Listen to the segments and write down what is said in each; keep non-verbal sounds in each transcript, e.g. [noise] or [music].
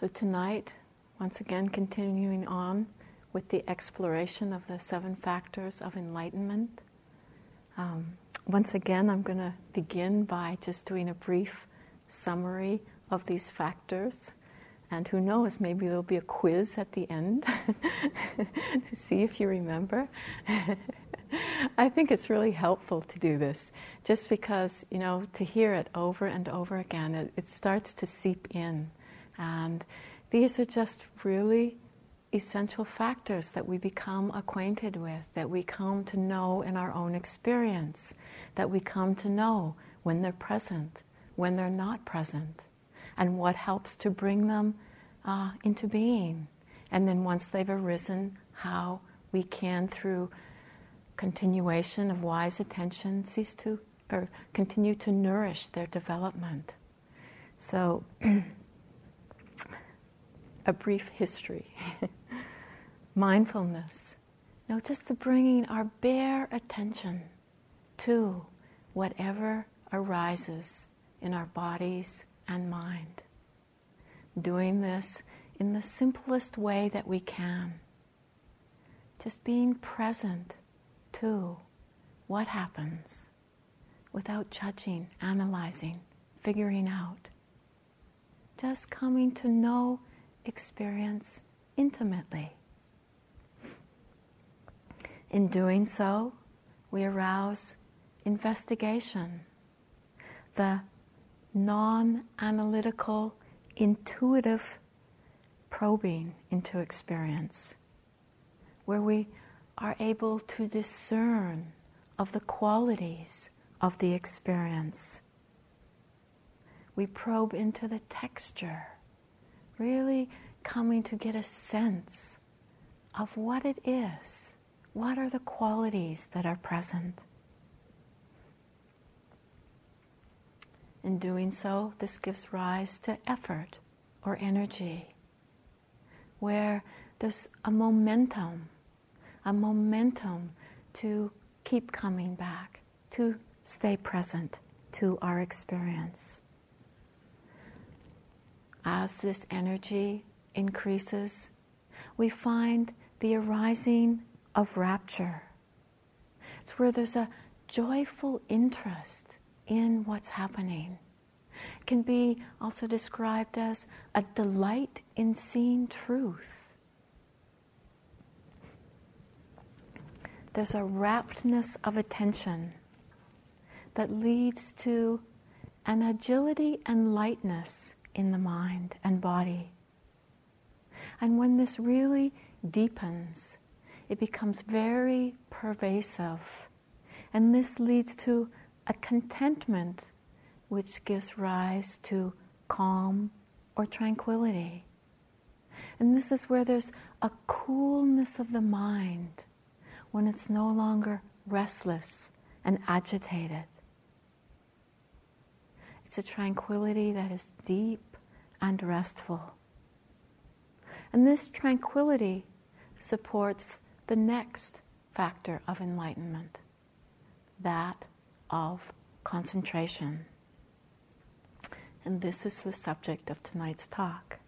So tonight, once again, continuing on with the exploration of the seven factors of enlightenment. Um, once again, I'm going to begin by just doing a brief summary of these factors. And who knows, maybe there'll be a quiz at the end [laughs] to see if you remember. [laughs] I think it's really helpful to do this just because, you know, to hear it over and over again, it, it starts to seep in. And these are just really essential factors that we become acquainted with, that we come to know in our own experience, that we come to know when they're present, when they're not present, and what helps to bring them uh, into being. And then once they've arisen, how we can, through continuation of wise attention, cease to or continue to nourish their development. So, [clears throat] a brief history. [laughs] Mindfulness. No, just the bringing our bare attention to whatever arises in our bodies and mind. Doing this in the simplest way that we can. Just being present to what happens without judging, analyzing, figuring out. Just coming to know experience intimately. In doing so, we arouse investigation, the non analytical, intuitive probing into experience, where we are able to discern of the qualities of the experience. We probe into the texture really coming to get a sense of what it is. What are the qualities that are present? In doing so, this gives rise to effort or energy, where there's a momentum, a momentum to keep coming back, to stay present to our experience as this energy increases, we find the arising of rapture. It's where there's a joyful interest in what's happening. It can be also described as a delight in seeing truth. There's a raptness of attention that leads to an agility and lightness in the mind and body. And when this really deepens, it becomes very pervasive. And this leads to a contentment which gives rise to calm or tranquility. And this is where there's a coolness of the mind when it's no longer restless and agitated. A tranquility that is deep and restful. And this tranquility supports the next factor of enlightenment, that of concentration. And this is the subject of tonight's talk.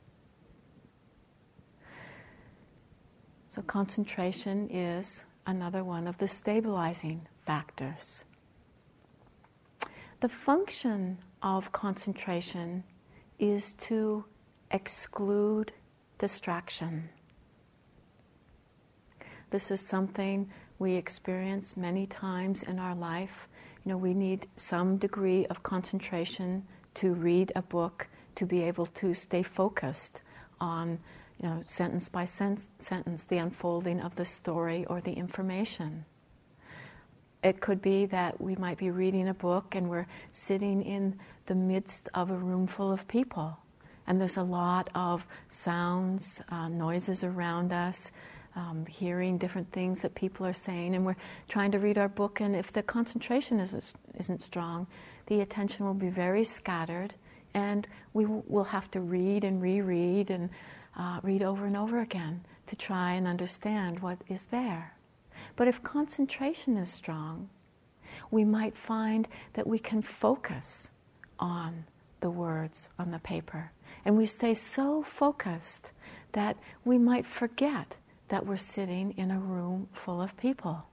So, concentration is another one of the stabilizing factors. The function of concentration is to exclude distraction. This is something we experience many times in our life. You know, we need some degree of concentration to read a book, to be able to stay focused on, you know, sentence by sen- sentence, the unfolding of the story or the information. It could be that we might be reading a book and we're sitting in the midst of a room full of people. And there's a lot of sounds, uh, noises around us, um, hearing different things that people are saying. And we're trying to read our book, and if the concentration isn't, isn't strong, the attention will be very scattered, and we will have to read and reread and uh, read over and over again to try and understand what is there. But if concentration is strong, we might find that we can focus on the words on the paper And we stay so focused that we might forget that we're sitting in a room full of people.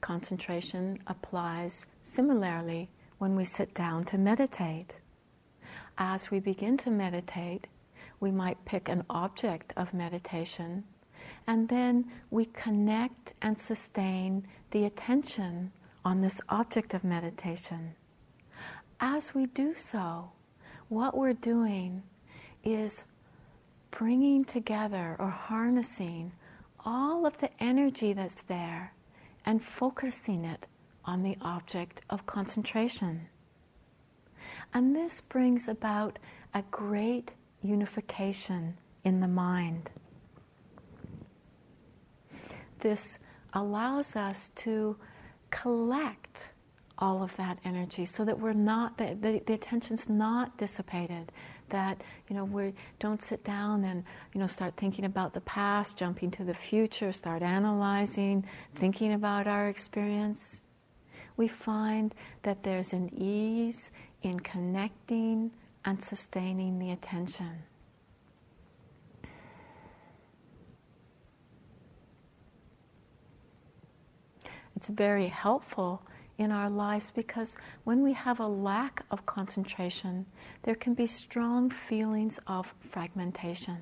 Concentration applies similarly when we sit down to meditate. As we begin to meditate, we might pick an object of meditation and then we connect and sustain the attention on this object of meditation. As we do so, what we're doing is bringing together or harnessing all of the energy that's there and focusing it on the object of concentration. And this brings about a great unification in the mind. This allows us to collect all of that energy so that we're not, the, the, the attention's not dissipated, that you know we don't sit down and you know start thinking about the past jumping to the future start analyzing thinking about our experience. We find that there's an ease in connecting and sustaining the attention it's very helpful in our lives because when we have a lack of concentration, there can be strong feelings of fragmentation.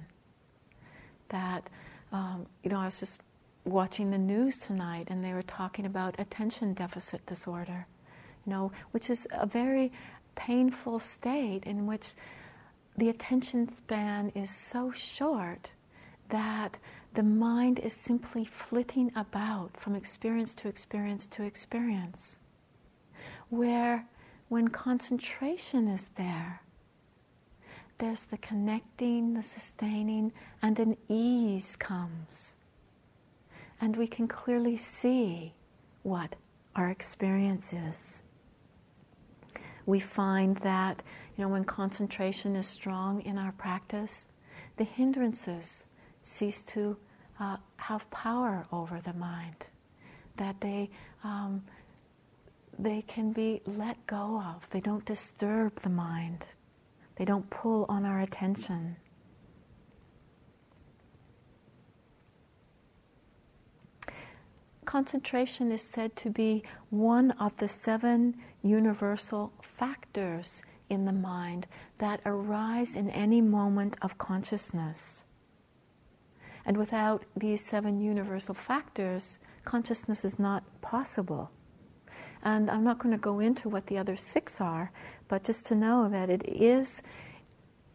That, um, you know, I was just watching the news tonight and they were talking about attention deficit disorder, you know, which is a very painful state in which the attention span is so short that the mind is simply flitting about from experience to experience to experience where when concentration is there, there's the connecting, the sustaining, and an ease comes. And we can clearly see what our experience is. We find that, you know, when concentration is strong in our practice, the hindrances cease to uh, have power over the mind. That they um, they can be let go of. They don't disturb the mind. They don't pull on our attention. Concentration is said to be one of the seven universal factors in the mind that arise in any moment of consciousness. And without these seven universal factors, consciousness is not possible. And I'm not going to go into what the other six are, but just to know that it is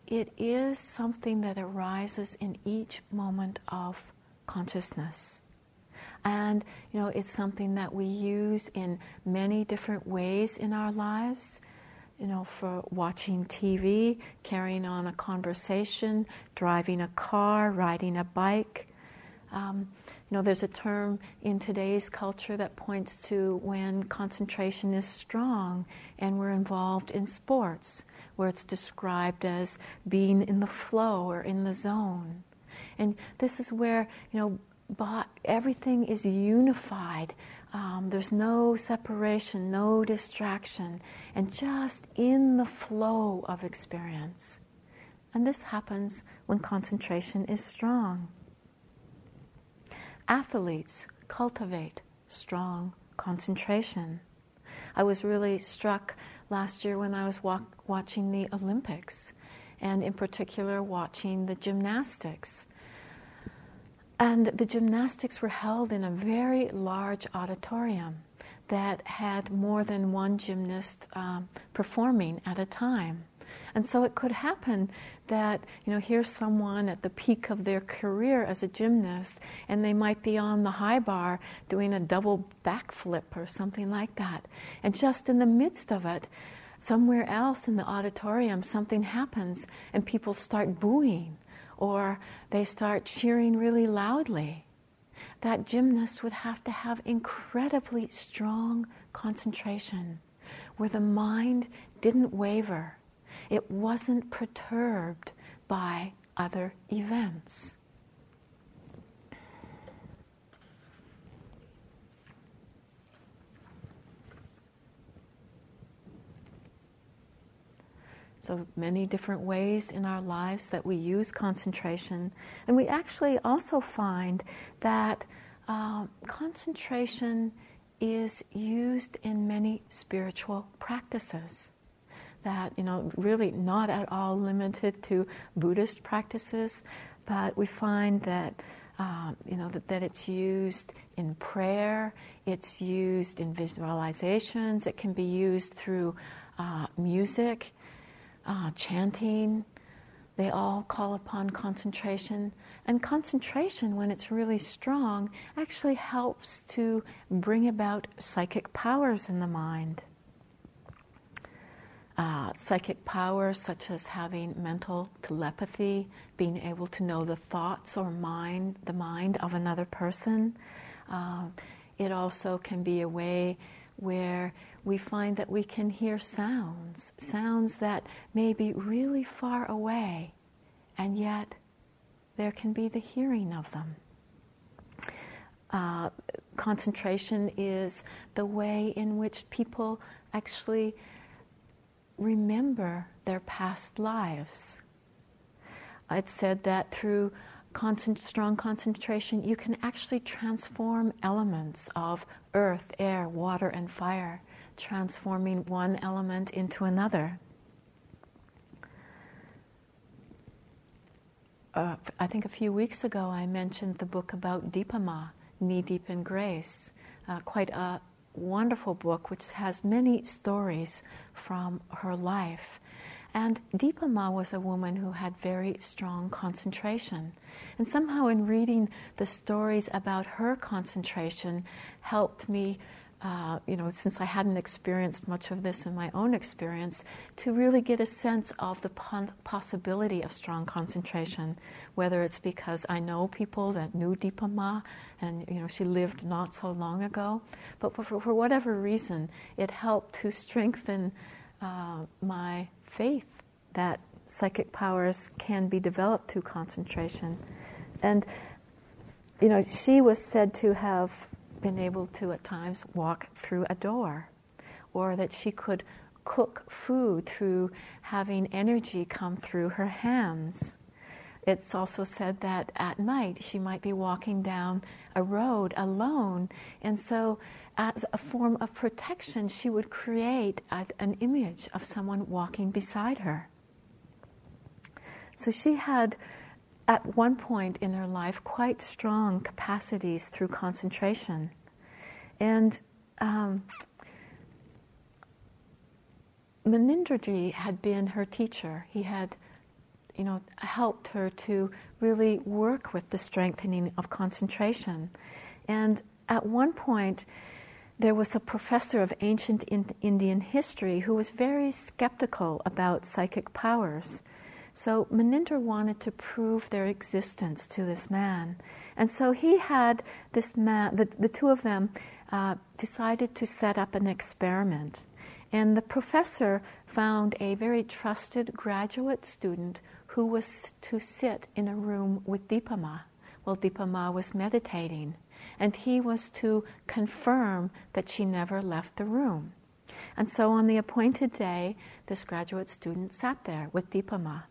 it is something that arises in each moment of consciousness. And you know, it's something that we use in many different ways in our lives. You know, for watching TV, carrying on a conversation, driving a car, riding a bike. Um, you know, there's a term in today's culture that points to when concentration is strong and we're involved in sports, where it's described as being in the flow or in the zone. And this is where, you know, everything is unified. Um, there's no separation, no distraction, and just in the flow of experience. And this happens when concentration is strong. Athletes cultivate strong concentration. I was really struck last year when I was watching the Olympics, and in particular, watching the gymnastics. And the gymnastics were held in a very large auditorium that had more than one gymnast um, performing at a time. And so it could happen that, you know, here's someone at the peak of their career as a gymnast, and they might be on the high bar doing a double backflip or something like that. And just in the midst of it, somewhere else in the auditorium, something happens, and people start booing, or they start cheering really loudly. That gymnast would have to have incredibly strong concentration where the mind didn't waver it wasn't perturbed by other events. So many different ways in our lives that we use concentration. And we actually also find that uh, concentration is used in many spiritual practices. That, you know, really not at all limited to Buddhist practices, but we find that, uh, you know, that, that it's used in prayer, it's used in visualizations, it can be used through uh, music, uh, chanting. They all call upon concentration. And concentration, when it's really strong, actually helps to bring about psychic powers in the mind. Uh, psychic powers such as having mental telepathy, being able to know the thoughts or mind, the mind of another person. Uh, it also can be a way where we find that we can hear sounds, sounds that may be really far away, and yet there can be the hearing of them. Uh, concentration is the way in which people actually remember their past lives. It's said that through strong concentration, you can actually transform elements of earth, air, water, and fire, transforming one element into another. Uh, I think a few weeks ago I mentioned the book about Dipa Ma, Knee Deep in Grace. Uh, quite a wonderful book which has many stories from her life. And Dipa Ma was a woman who had very strong concentration. And somehow, in reading the stories about her concentration, helped me, uh, you know, since I hadn't experienced much of this in my own experience, to really get a sense of the possibility of strong concentration. Whether it's because I know people that knew Dipa Ma, and you know, she lived not so long ago, but for, for whatever reason, it helped to strengthen uh, my faith that psychic powers can be developed through concentration. And, you know, she was said to have been able to at times walk through a door, or that she could cook food through having energy come through her hands. It's also said that at night she might be walking down a road alone, and so as a form of protection, she would create an image of someone walking beside her. So she had, at one point in her life, quite strong capacities through concentration. And um, Munindraji had been her teacher. He had, you know, helped her to really work with the strengthening of concentration. And at one point, there was a professor of ancient Indian history who was very skeptical about psychic powers. So Munindra wanted to prove their existence to this man. And so he had this man, the, the two of them uh, decided to set up an experiment. And the professor found a very trusted graduate student who was to sit in a room with Dipa Ma while Dipa Ma was meditating and he was to confirm that she never left the room. And so on the appointed day, this graduate student sat there with Dipa Ma.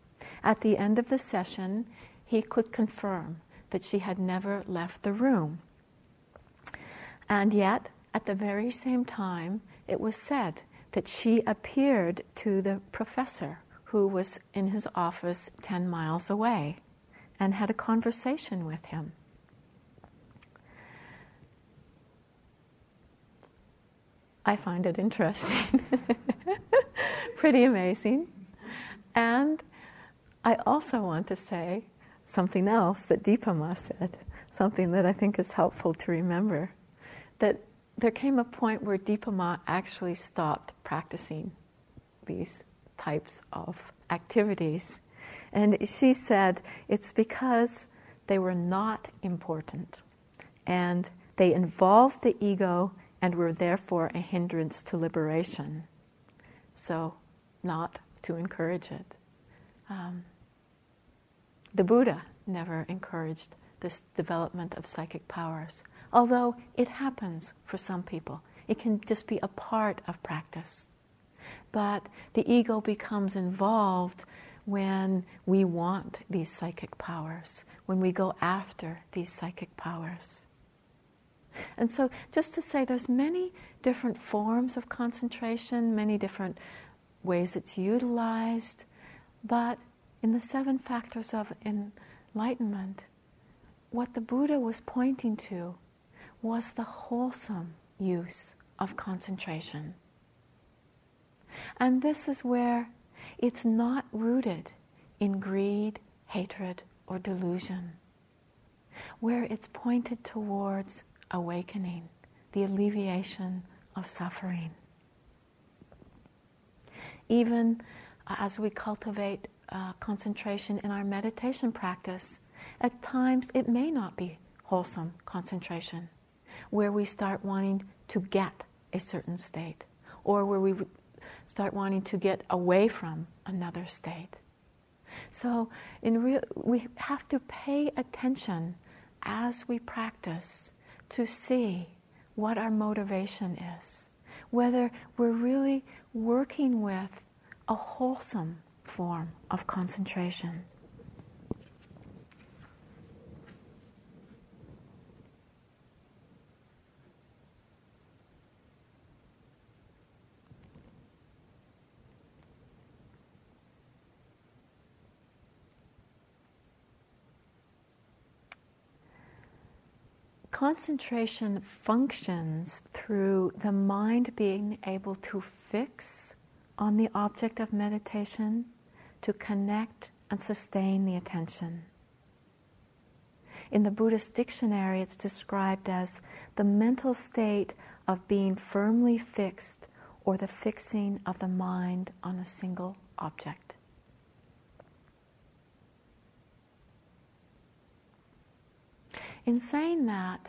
At the end of the session, he could confirm that she had never left the room. And yet, at the very same time, it was said that she appeared to the professor who was in his office 10 miles away and had a conversation with him. I find it interesting. [laughs] Pretty amazing. And I also want to say something else that Dipa Ma said, something that I think is helpful to remember. That there came a point where Dipa Ma actually stopped practicing these types of activities. And she said it's because they were not important and they involved the ego and were therefore a hindrance to liberation. So, not to encourage it. Um, the Buddha never encouraged this development of psychic powers, although it happens for some people. It can just be a part of practice. But the ego becomes involved when we want these psychic powers, when we go after these psychic powers. And so, just to say, there's many different forms of concentration, many different ways it's utilized, but in the seven factors of enlightenment, what the Buddha was pointing to was the wholesome use of concentration. And this is where it's not rooted in greed, hatred, or delusion, where it's pointed towards awakening, the alleviation of suffering. Even as we cultivate uh, concentration in our meditation practice, at times it may not be wholesome concentration, where we start wanting to get a certain state, or where we start wanting to get away from another state. So, in real, we have to pay attention as we practice to see what our motivation is, whether we're really working with a wholesome form of concentration. Concentration functions through the mind being able to fix on the object of meditation, to connect and sustain the attention. In the Buddhist dictionary, it's described as the mental state of being firmly fixed or the fixing of the mind on a single object. In saying that,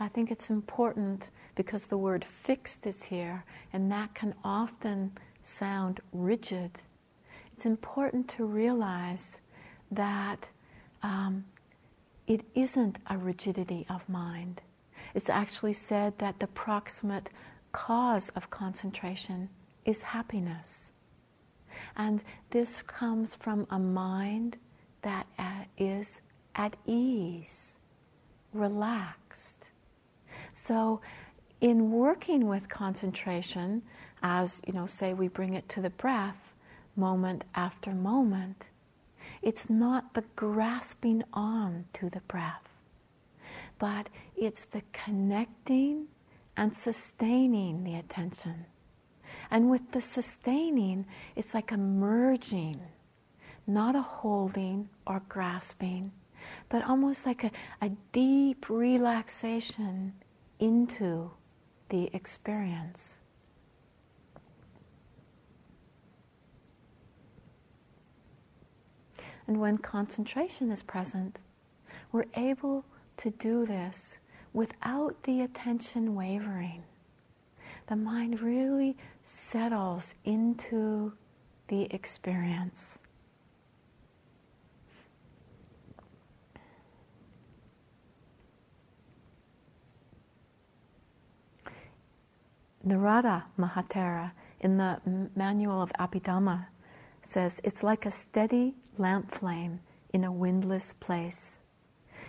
I think it's important because the word fixed is here, and that can often sound rigid. It's important to realize that um, it isn't a rigidity of mind. It's actually said that the proximate cause of concentration is happiness. And this comes from a mind that uh, is at ease relaxed. So, in working with concentration, as you know, say we bring it to the breath, moment after moment, it's not the grasping on to the breath, but it's the connecting and sustaining the attention. And with the sustaining, it's like a merging, not a holding or grasping, but almost like a, a deep relaxation into the experience. And when concentration is present, we're able to do this without the attention wavering. The mind really settles into the experience. Narada Mahathera in the Manual of Abhidhamma says it's like a steady lamp flame in a windless place.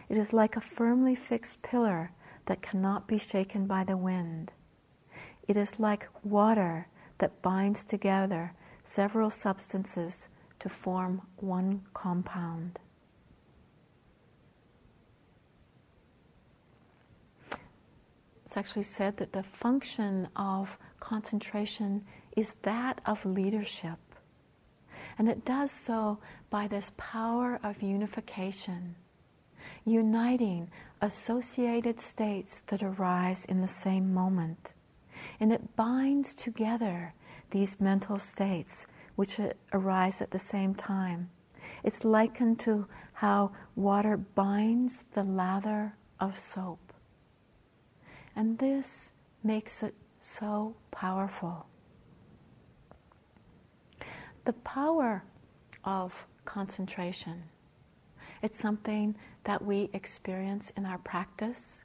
It is like a firmly fixed pillar that cannot be shaken by the wind. It is like water that binds together several substances to form one compound. It's actually said that the function of concentration is that of leadership. And it does so by this power of unification, uniting associated states that arise in the same moment. And it binds together these mental states which arise at the same time. It's likened to how water binds the lather of soap. And this makes it so powerful. The power of concentration. It's something that we experience in our practice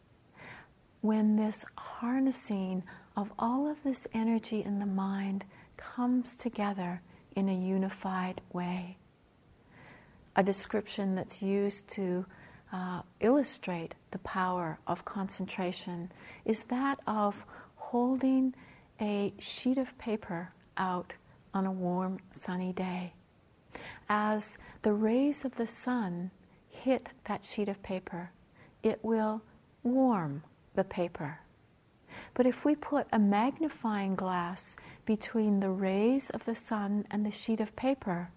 when this harnessing of all of this energy in the mind comes together in a unified way. A description that's used to uh, illustrate the power of concentration is that of holding a sheet of paper out on a warm, sunny day. As the rays of the sun hit that sheet of paper, it will warm the paper. But if we put a magnifying glass between the rays of the sun and the sheet of paper,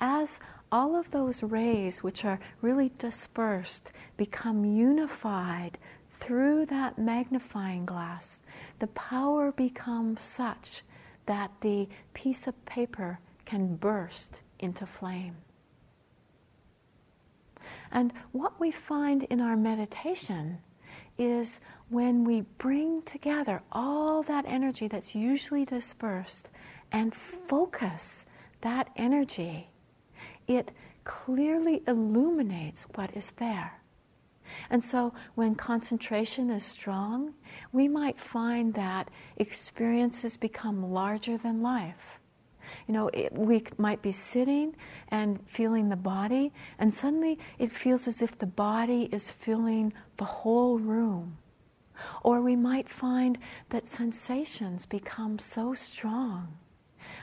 as all of those rays, which are really dispersed, become unified through that magnifying glass, the power becomes such that the piece of paper can burst into flame. And what we find in our meditation is when we bring together all that energy that's usually dispersed and focus that energy it clearly illuminates what is there. And so, when concentration is strong, we might find that experiences become larger than life. You know, it, we might be sitting and feeling the body, and suddenly it feels as if the body is filling the whole room. Or we might find that sensations become so strong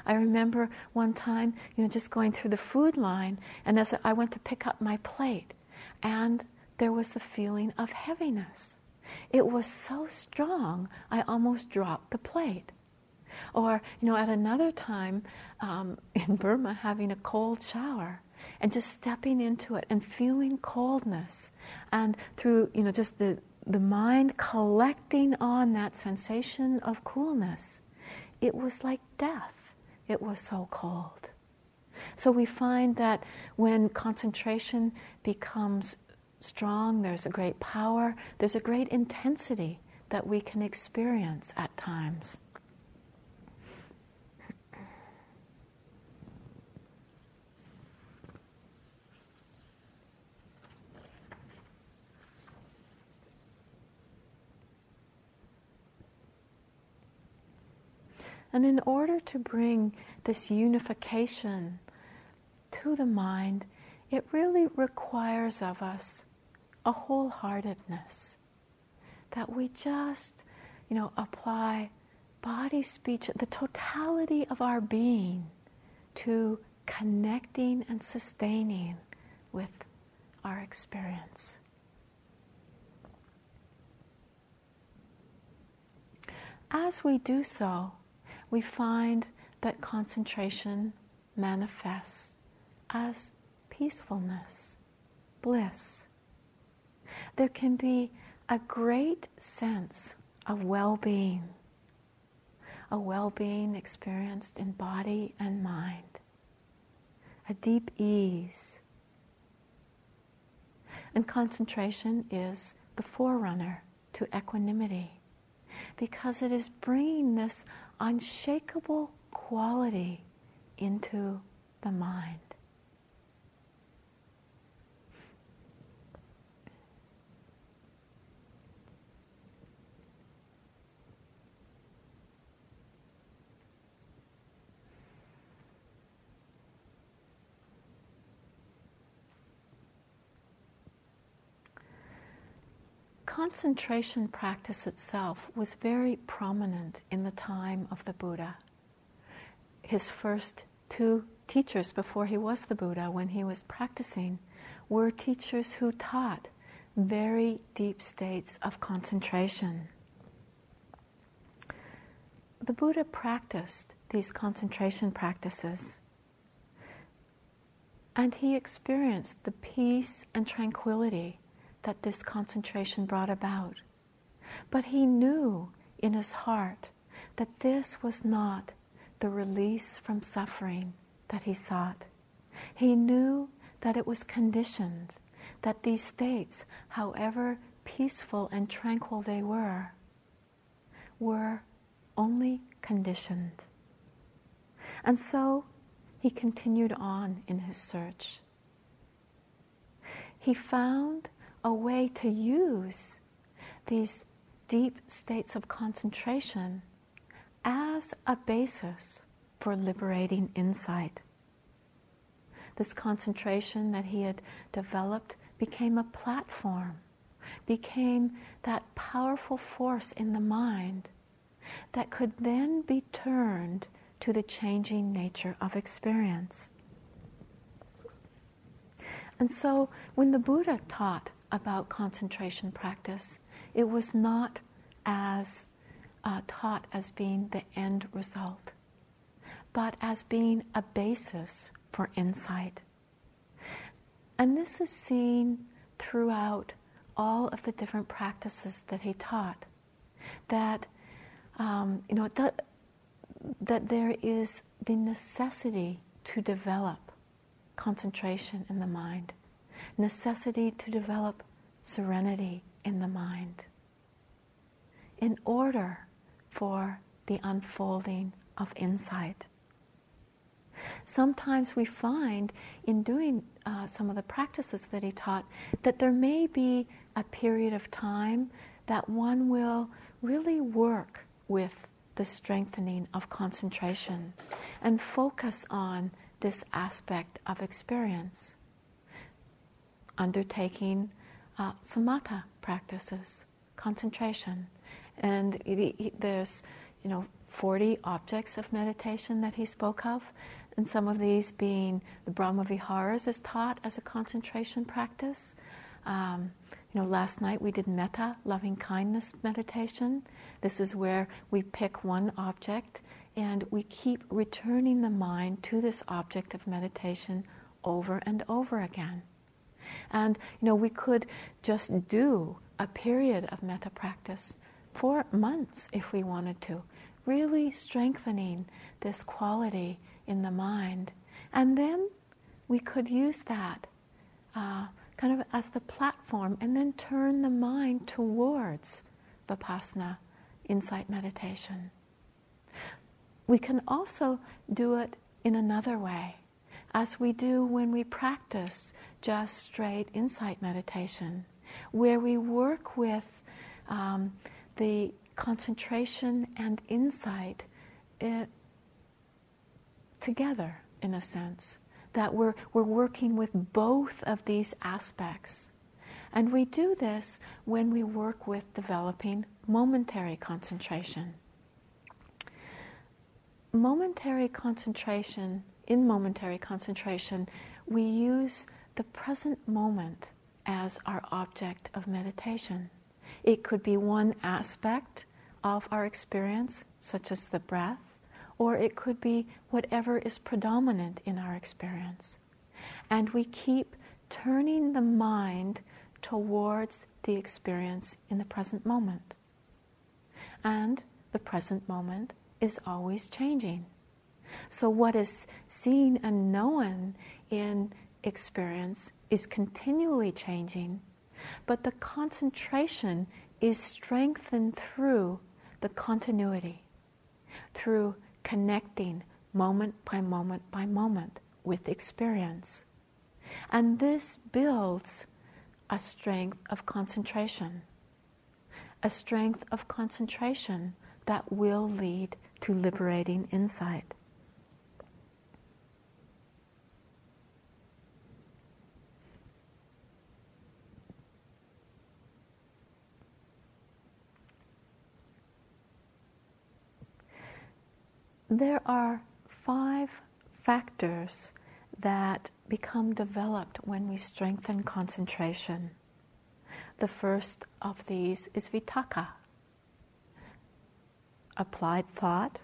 I remember one time, you know, just going through the food line, and as I went to pick up my plate, and there was a feeling of heaviness. It was so strong, I almost dropped the plate. Or, you know, at another time um, [laughs] in Burma, having a cold shower and just stepping into it and feeling coldness, and through, you know, just the, the mind collecting on that sensation of coolness, it was like death it was so cold. So we find that when concentration becomes strong, there's a great power, there's a great intensity that we can experience at times. And in order to bring this unification to the mind, it really requires of us a wholeheartedness. That we just, you know, apply body, speech, the totality of our being to connecting and sustaining with our experience. As we do so, we find that concentration manifests as peacefulness, bliss. There can be a great sense of well being, a well being experienced in body and mind, a deep ease. And concentration is the forerunner to equanimity because it is bringing this unshakable quality into the mind. Concentration practice itself was very prominent in the time of the Buddha. His first two teachers before he was the Buddha, when he was practicing, were teachers who taught very deep states of concentration. The Buddha practiced these concentration practices and he experienced the peace and tranquility that this concentration brought about. But he knew in his heart that this was not the release from suffering that he sought. He knew that it was conditioned, that these states, however peaceful and tranquil they were, were only conditioned. And so he continued on in his search. He found a way to use these deep states of concentration as a basis for liberating insight. This concentration that he had developed became a platform, became that powerful force in the mind that could then be turned to the changing nature of experience. And so when the Buddha taught about concentration practice, it was not as uh, taught as being the end result, but as being a basis for insight. And this is seen throughout all of the different practices that he taught. That um, you know that, that there is the necessity to develop concentration in the mind, necessity to develop serenity in the mind in order for the unfolding of insight. Sometimes we find in doing uh, some of the practices that he taught that there may be a period of time that one will really work with the strengthening of concentration and focus on this aspect of experience. Undertaking uh, samatha practices, concentration. And it, it, there's, you know, 40 objects of meditation that he spoke of, and some of these being the Brahma Viharas is taught as a concentration practice. Um, you know, last night we did metta, loving kindness meditation. This is where we pick one object and we keep returning the mind to this object of meditation over and over again. And you know, we could just do a period of metta practice for months if we wanted to, really strengthening this quality in the mind. And then we could use that uh, kind of as the platform and then turn the mind towards vipassana, insight meditation. We can also do it in another way, as we do when we practice just straight insight meditation, where we work with um, the concentration and insight it, eh, together, in a sense, that we're, we're working with both of these aspects. And we do this when we work with developing momentary concentration momentary concentration, in momentary concentration, we use the present moment as our object of meditation. It could be one aspect of our experience, such as the breath, or it could be whatever is predominant in our experience. And we keep turning the mind towards the experience in the present moment. And the present moment is always changing. So, what is seen and known in experience is continually changing, but the concentration is strengthened through the continuity, through connecting moment by moment by moment with experience. And this builds a strength of concentration, a strength of concentration that will lead to liberating insight. There are five factors that become developed when we strengthen concentration. The first of these is vitaka, applied thought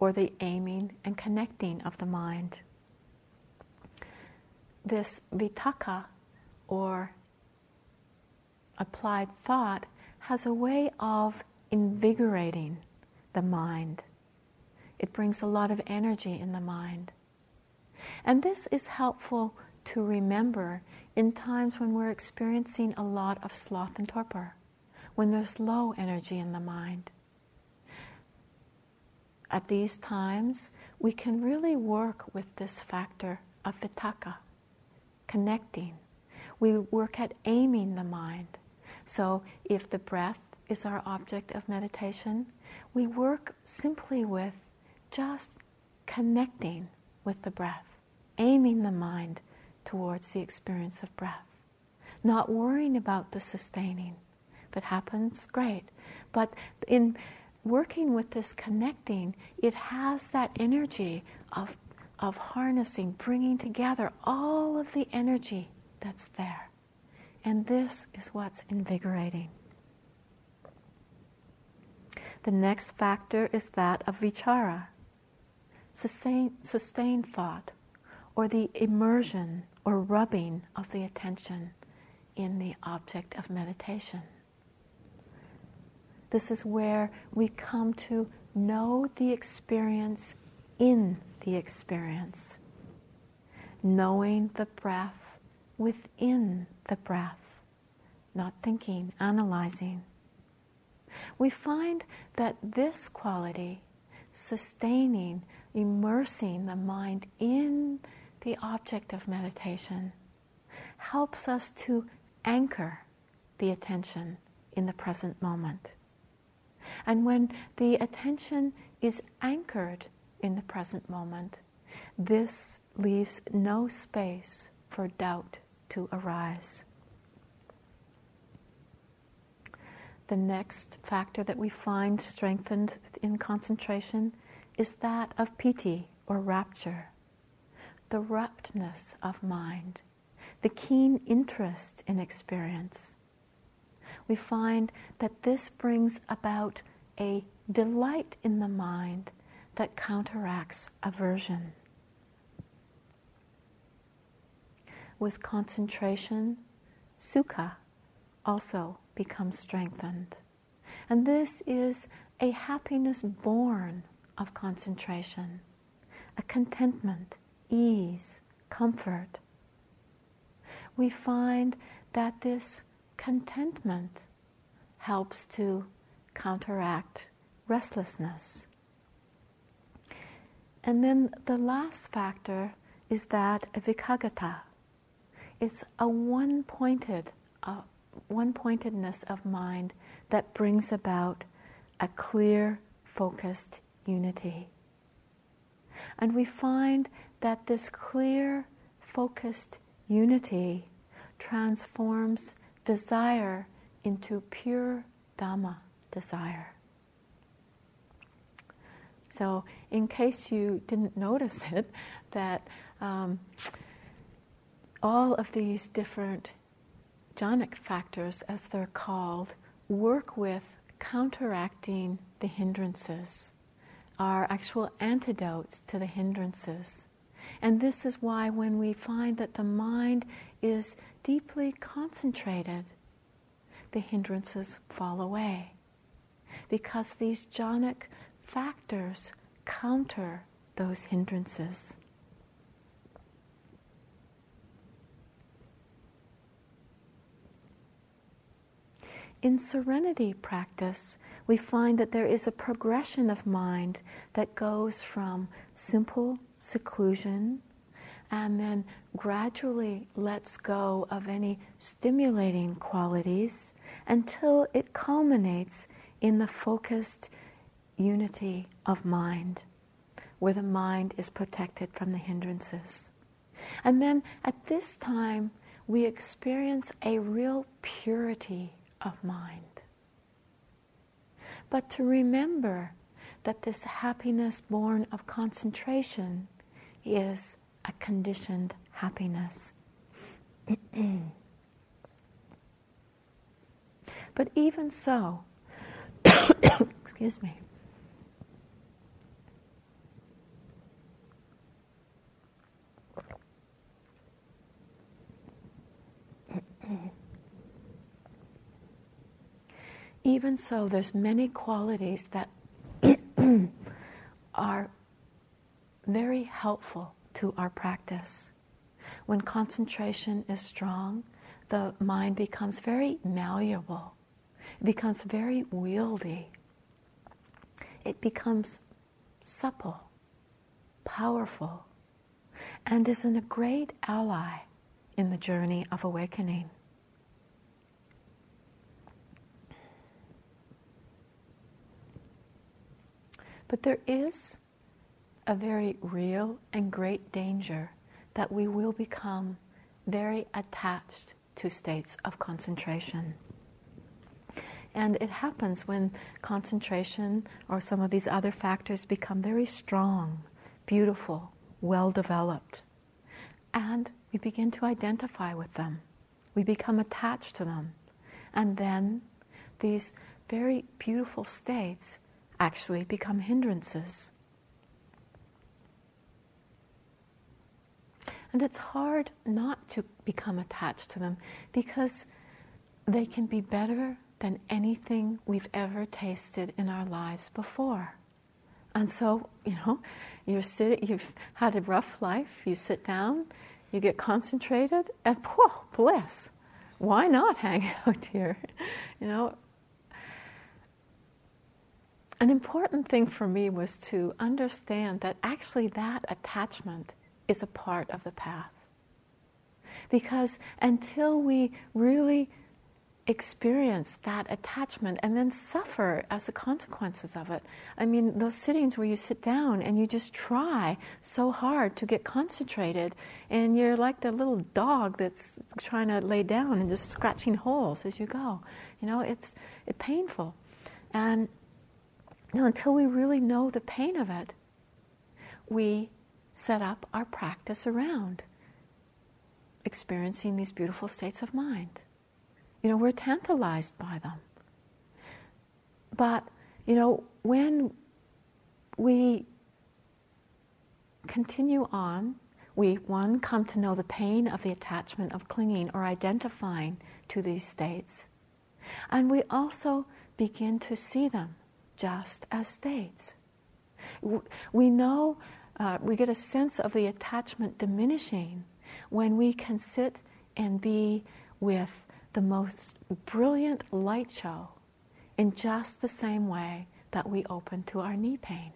or the aiming and connecting of the mind. This vitaka, or applied thought has a way of invigorating the mind. It brings a lot of energy in the mind. And this is helpful to remember in times when we're experiencing a lot of sloth and torpor, when there's low energy in the mind at these times, we can really work with this factor of vitaka, connecting. We work at aiming the mind. So if the breath is our object of meditation, we work simply with just connecting with the breath, aiming the mind towards the experience of breath, not worrying about the sustaining. If it happens, great. But in working with this connecting, it has that energy of, of harnessing, bringing together all of the energy that's there. And this is what's invigorating. The next factor is that of vichara, sustained, sustained thought, or the immersion or rubbing of the attention in the object of meditation. This is where we come to know the experience in the experience, knowing the breath within the breath, not thinking, analyzing. We find that this quality, sustaining, immersing the mind in the object of meditation, helps us to anchor the attention in the present moment. And when the attention is anchored in the present moment, this leaves no space for doubt to arise. The next factor that we find strengthened in concentration is that of piti or rapture, the raptness of mind, the keen interest in experience we find that this brings about a delight in the mind that counteracts aversion. With concentration, sukha also becomes strengthened. And this is a happiness born of concentration, a contentment, ease, comfort. We find that this contentment helps to counteract restlessness. And then the last factor is that ekaggata. It's a one-pointed, uh, one-pointedness of mind that brings about a clear, focused unity. And we find that this clear, focused unity transforms desire into pure Dhamma desire. So, in case you didn't [laughs] notice it, that um, all of these different jhanic factors, as they're called, work with counteracting the hindrances, are actual antidotes to the hindrances. And this is why, when we find that the mind is deeply concentrated, the hindrances fall away. Because these jhanic factors counter those hindrances. In serenity practice, we find that there is a progression of mind that goes from simple seclusion and then gradually lets go of any stimulating qualities until it culminates in the focused unity of mind, where the mind is protected from the hindrances. And then at this time, we experience a real purity of mind. But to remember that this happiness born of concentration is a conditioned happiness. [clears throat] but even so, [coughs] excuse me. Even so, there's many qualities that [clears throat] are very helpful to our practice. When concentration is strong, the mind becomes very malleable, it becomes very wieldy, it becomes supple, powerful, and is a great ally in the journey of awakening. But there is a very real and great danger that we will become very attached to states of concentration. And it happens when concentration or some of these other factors become very strong, beautiful, well developed. And we begin to identify with them. We become attached to them. And then these very beautiful states actually become hindrances. And it's hard not to become attached to them because they can be better than anything we've ever tasted in our lives before. And so, you know, you're sitting, you've had a rough life, you sit down, you get concentrated, and whoa, bliss. Why not hang [laughs] out here? You know, an important thing for me was to understand that actually that attachment is a part of the path. Because until we really experience that attachment and then suffer as the consequences of it. I mean, those sittings where you sit down and you just try so hard to get concentrated, and you're like the little dog that's trying to lay down and just scratching holes as you go. You know, it's, it's painful. And know, until we really know the pain of it, we set up our practice around experiencing these beautiful states of mind. You know, we're tantalized by them. But, you know, when we continue on, we, one, come to know the pain of the attachment of clinging or identifying to these states. And we also begin to see them just as states. We know uh, we get a sense of the attachment diminishing when we can sit and be with the most brilliant light show in just the same way that we open to our knee pain.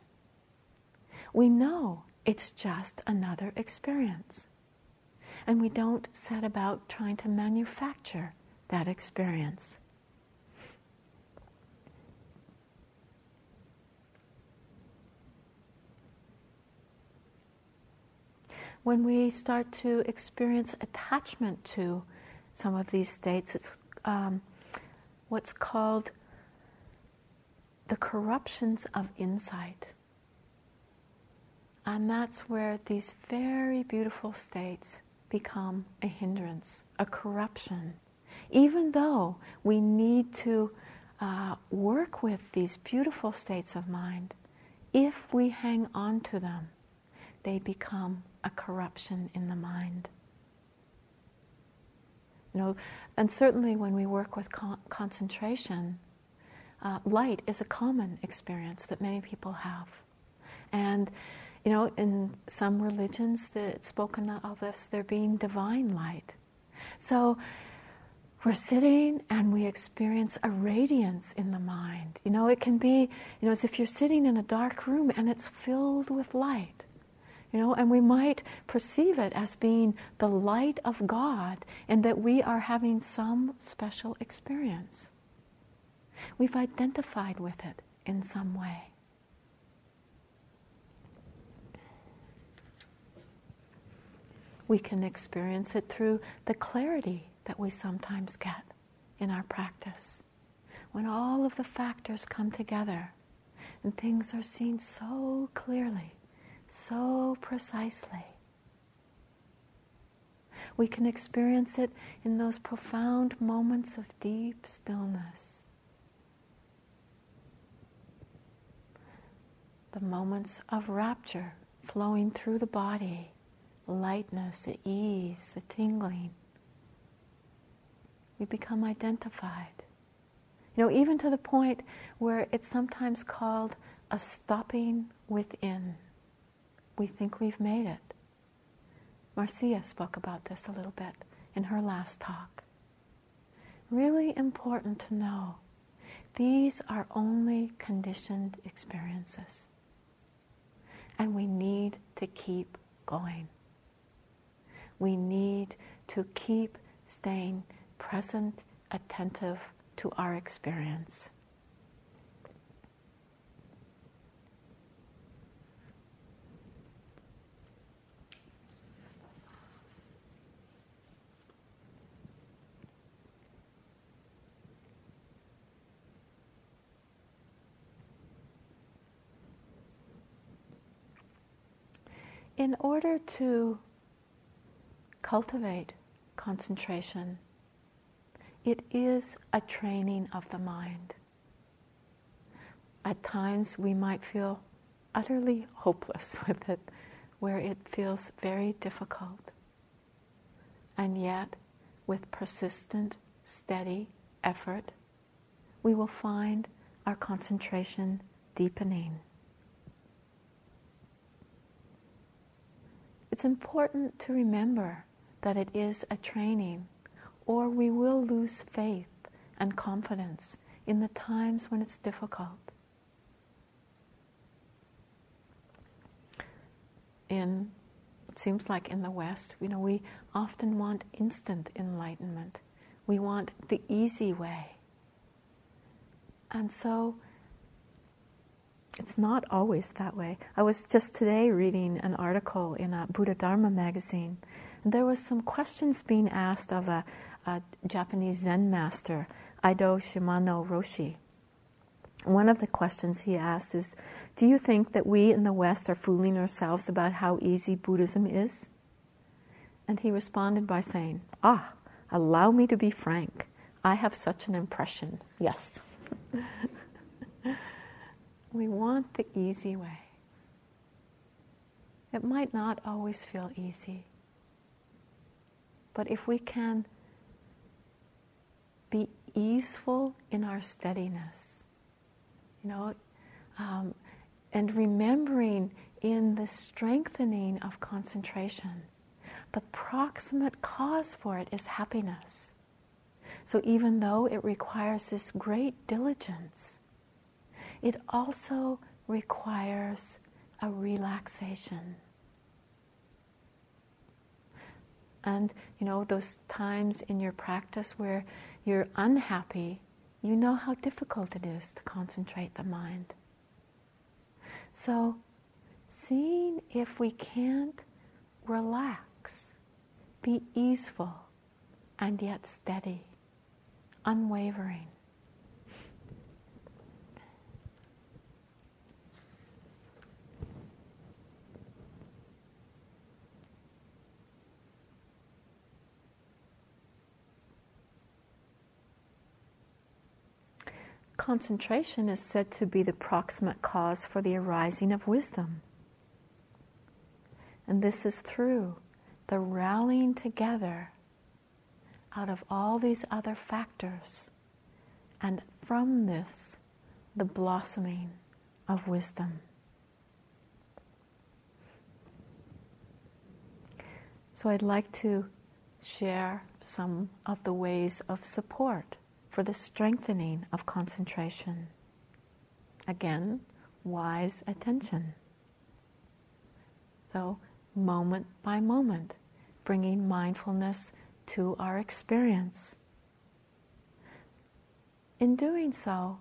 We know it's just another experience. And we don't set about trying to manufacture that experience. When we start to experience attachment to some of these states, it's um, what's called the corruptions of insight. And that's where these very beautiful states become a hindrance, a corruption. Even though we need to uh, work with these beautiful states of mind, if we hang on to them, they become a corruption in the mind. You know, and certainly when we work with con- concentration, uh, light is a common experience that many people have. And, you know, in some religions, that it's spoken of as there being divine light. So we're sitting and we experience a radiance in the mind. You know, it can be, you know, as if you're sitting in a dark room and it's filled with light. You know, and we might perceive it as being the light of God and that we are having some special experience. We've identified with it in some way. We can experience it through the clarity that we sometimes get in our practice. When all of the factors come together and things are seen so clearly so precisely. We can experience it in those profound moments of deep stillness. The moments of rapture flowing through the body, lightness, the ease, the tingling. We become identified. You know, even to the point where it's sometimes called a stopping within we think we've made it. Marcia spoke about this a little bit in her last talk. Really important to know these are only conditioned experiences. And we need to keep going. We need to keep staying present, attentive to our experience. In order to cultivate concentration, it is a training of the mind. At times we might feel utterly hopeless [laughs] with it, where it feels very difficult. And yet, with persistent, steady effort, we will find our concentration deepening. It's important to remember that it is a training, or we will lose faith and confidence in the times when it's difficult. In it seems like in the West, you know, we often want instant enlightenment. We want the easy way. And so it's not always that way. I was just today reading an article in a Buddha Dharma magazine, and there was some questions being asked of a, a Japanese Zen master, Eido Shimano Roshi. One of the questions he asked is Do you think that we in the West are fooling ourselves about how easy Buddhism is? And he responded by saying, Ah, allow me to be frank. I have such an impression. Yes. [laughs] We want the easy way. It might not always feel easy, but if we can be easeful in our steadiness, you know, um, and remembering in the strengthening of concentration, the proximate cause for it is happiness. So even though it requires this great diligence, it also requires a relaxation. And you know, those times in your practice where you're unhappy, you know how difficult it is to concentrate the mind. So, seeing if we can't relax, be easeful, and yet steady, unwavering. Concentration is said to be the proximate cause for the arising of wisdom. And this is through the rallying together out of all these other factors, and from this, the blossoming of wisdom. So, I'd like to share some of the ways of support for the strengthening of concentration. Again, wise attention. So, moment by moment, bringing mindfulness to our experience. In doing so,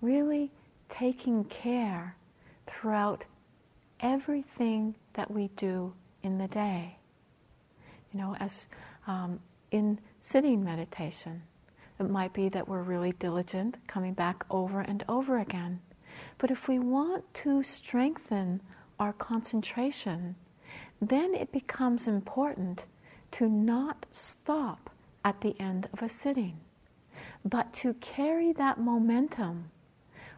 really taking care throughout everything that we do in the day. You know, as um, in sitting meditation, it might be that we're really diligent, coming back over and over again. But if we want to strengthen our concentration, then it becomes important to not stop at the end of a sitting, but to carry that momentum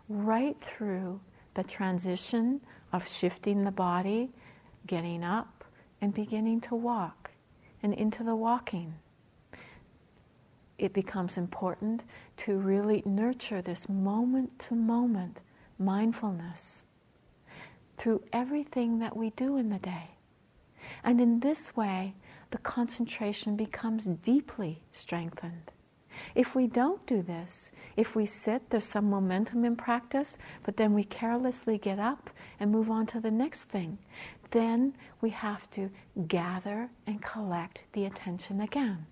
right through the transition of shifting the body, getting up, and beginning to walk, and into the walking it becomes important to really nurture this moment to moment mindfulness through everything that we do in the day. And in this way, the concentration becomes deeply strengthened. If we don't do this, if we sit, there's some momentum in practice, but then we carelessly get up and move on to the next thing, then we have to gather and collect the attention again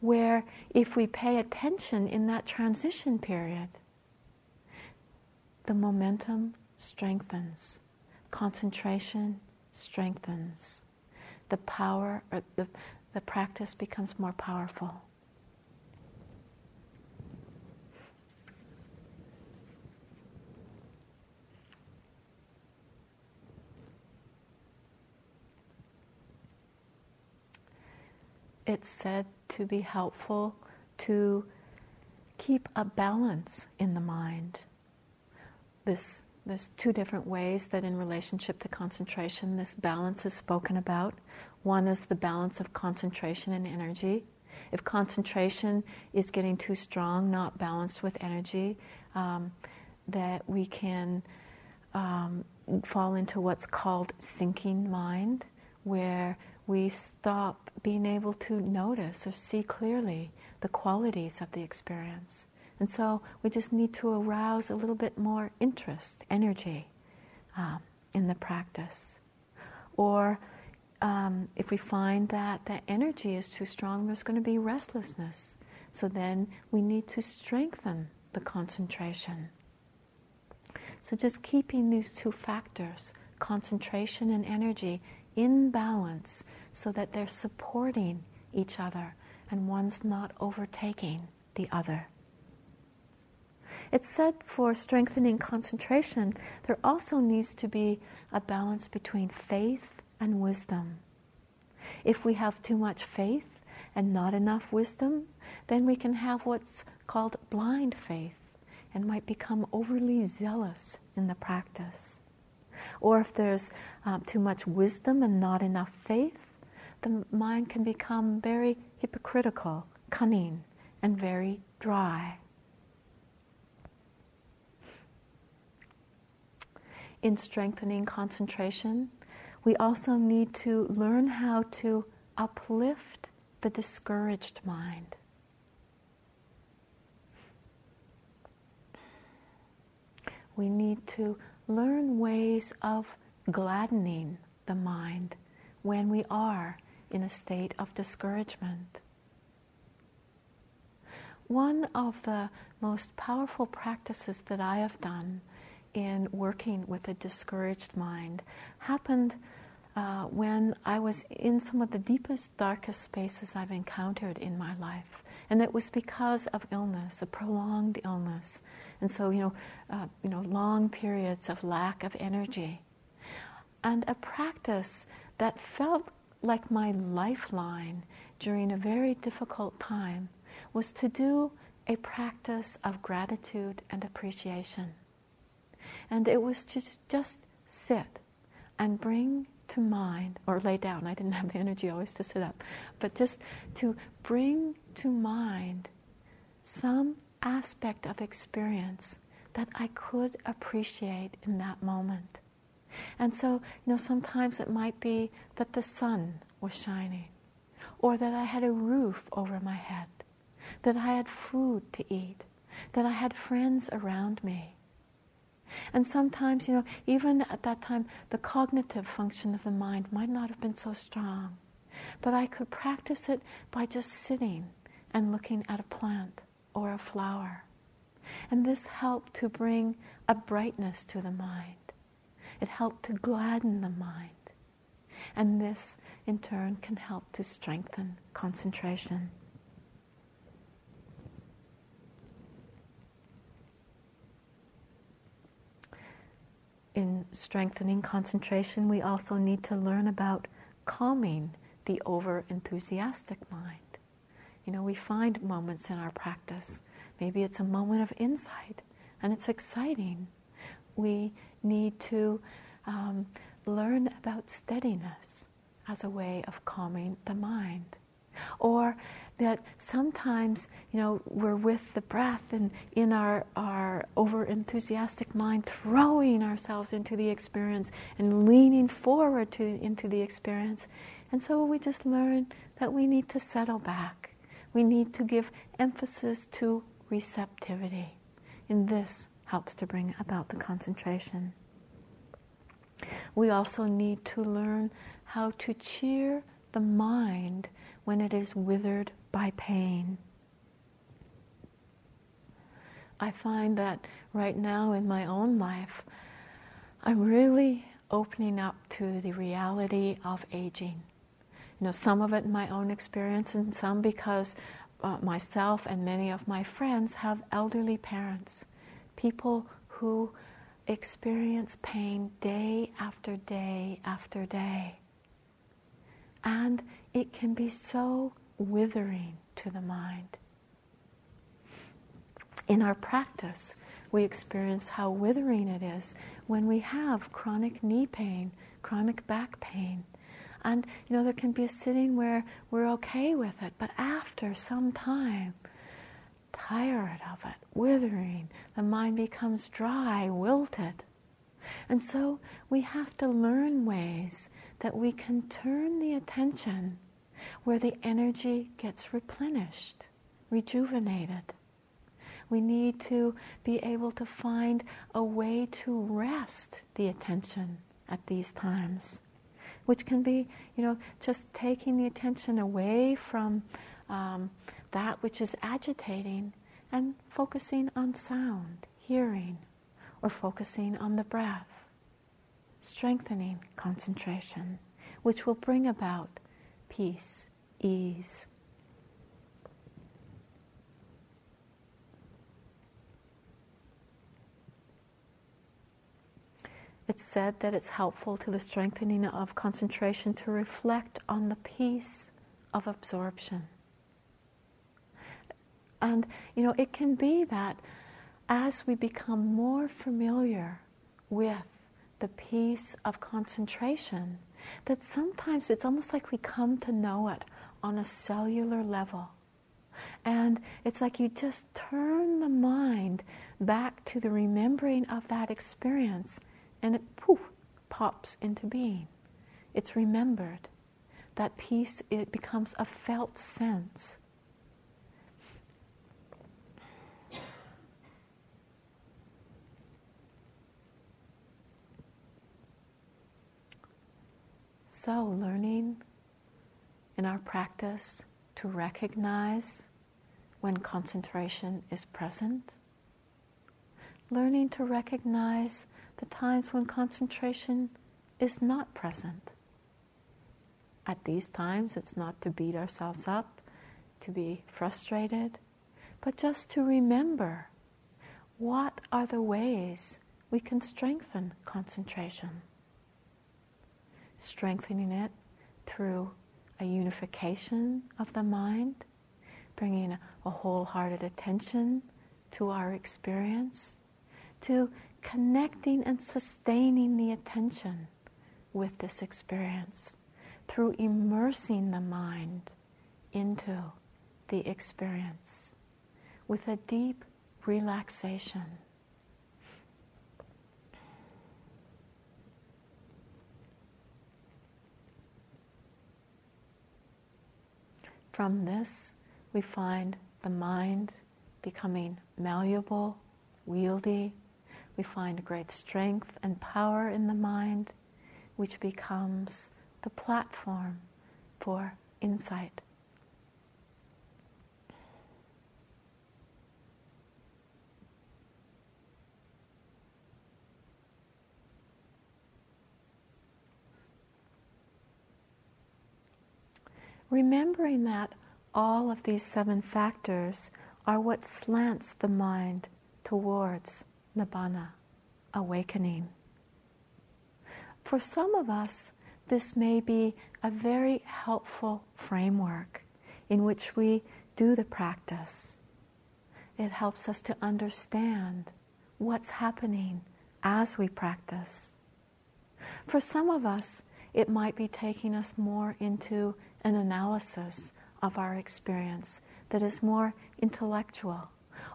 where if we pay attention in that transition period, the momentum strengthens, concentration strengthens, the power, or the, the practice becomes more powerful. It's said to be helpful to keep a balance in the mind. This, there's two different ways that, in relationship to concentration, this balance is spoken about. One is the balance of concentration and energy. If concentration is getting too strong, not balanced with energy, um, that we can um, fall into what's called sinking mind, where we stop being able to notice or see clearly the qualities of the experience. And so we just need to arouse a little bit more interest, energy um, in the practice. Or um, if we find that that energy is too strong, there's going to be restlessness. So then we need to strengthen the concentration. So just keeping these two factors, concentration and energy, in balance so that they're supporting each other and one's not overtaking the other. It's said for strengthening concentration, there also needs to be a balance between faith and wisdom. If we have too much faith and not enough wisdom, then we can have what's called blind faith and might become overly zealous in the practice. Or if there's um, too much wisdom and not enough faith, the mind can become very hypocritical, cunning, and very dry. In strengthening concentration, we also need to learn how to uplift the discouraged mind. We need to learn ways of gladdening the mind when we are in a state of discouragement. One of the most powerful practices that I have done in working with a discouraged mind happened uh, when I was in some of the deepest, darkest spaces I've encountered in my life. And it was because of illness, a prolonged illness. And so, you know, uh, you know, long periods of lack of energy. And a practice that felt like my lifeline during a very difficult time was to do a practice of gratitude and appreciation. And it was to just sit and bring to mind, or lay down, I didn't have the energy always to sit up, but just to bring to mind some aspect of experience that I could appreciate in that moment. And so, you know, sometimes it might be that the sun was shining, or that I had a roof over my head, that I had food to eat, that I had friends around me, and sometimes, you know, even at that time, the cognitive function of the mind might not have been so strong. But I could practice it by just sitting and looking at a plant or a flower. And this helped to bring a brightness to the mind. It helped to gladden the mind. And this, in turn, can help to strengthen concentration. in strengthening concentration, we also need to learn about calming the over enthusiastic mind. You know, we find moments in our practice. Maybe it's a moment of insight and it's exciting. We need to um, learn about steadiness as a way of calming the mind. Or that sometimes, you know, we're with the breath and in our, our over enthusiastic mind, throwing ourselves into the experience and leaning forward to, into the experience. And so we just learn that we need to settle back. We need to give emphasis to receptivity. And this helps to bring about the concentration. We also need to learn how to cheer the mind when it is withered by pain. I find that right now in my own life, I'm really opening up to the reality of aging. You know, some of it in my own experience, and some because uh, myself and many of my friends have elderly parents, people who experience pain day after day after day. And it can be so withering to the mind. In our practice, we experience how withering it is when we have chronic knee pain, chronic back pain. And you know, there can be a sitting where we're okay with it, but after some time, tired of it, withering, the mind becomes dry, wilted. And so we have to learn ways that we can turn the attention where the energy gets replenished, rejuvenated. We need to be able to find a way to rest the attention at these times, which can be, you know, just taking the attention away from um, that which is agitating and focusing on sound, hearing, or focusing on the breath, strengthening concentration, which will bring about peace, ease. It's said that it's helpful to the strengthening of concentration to reflect on the peace of absorption. And, you know, it can be that as we become more familiar with the peace of concentration, that sometimes it's almost like we come to know it on a cellular level. And it's like you just turn the mind back to the remembering of that experience and it poof pops into being. It's remembered. That peace it becomes a felt sense. So, learning in our practice to recognize when concentration is present, learning to recognize the times when concentration is not present. At these times, it's not to beat ourselves up, to be frustrated, but just to remember what are the ways we can strengthen concentration. Strengthening it through a unification of the mind, bringing a, wholehearted attention to our experience, to connecting and sustaining the attention with this experience through immersing the mind into the experience with a deep relaxation. From this, we find the mind becoming malleable, wieldy, we find great strength and power in the mind, which becomes the platform for insight. Remembering that all of these seven factors are what slants the mind towards nibbana, awakening. For some of us, this may be a very helpful framework in which we do the practice. It helps us to understand what's happening as we practice. For some of us, it might be taking us more into an analysis of our experience that is more intellectual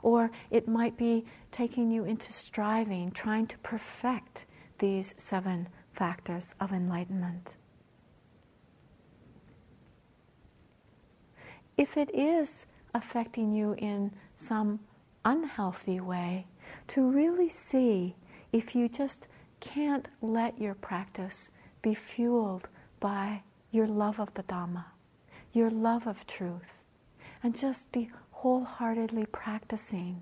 or it might be taking you into striving, trying to perfect these seven factors of enlightenment. If it is affecting you in some unhealthy way, to really see if you just can't let your practice be fueled by your love of the Dhamma, your love of truth, and just be wholeheartedly practicing,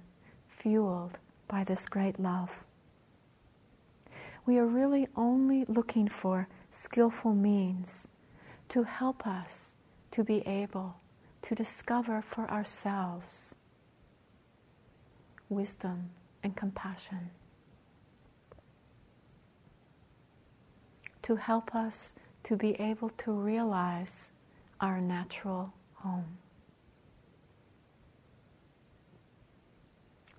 fueled by this great love. We are really only looking for skillful means to help us to be able to discover for ourselves wisdom and compassion. To help us to be able to realize our natural home.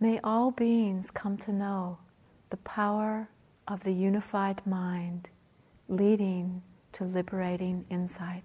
May all beings come to know the power of the unified mind leading to liberating insight.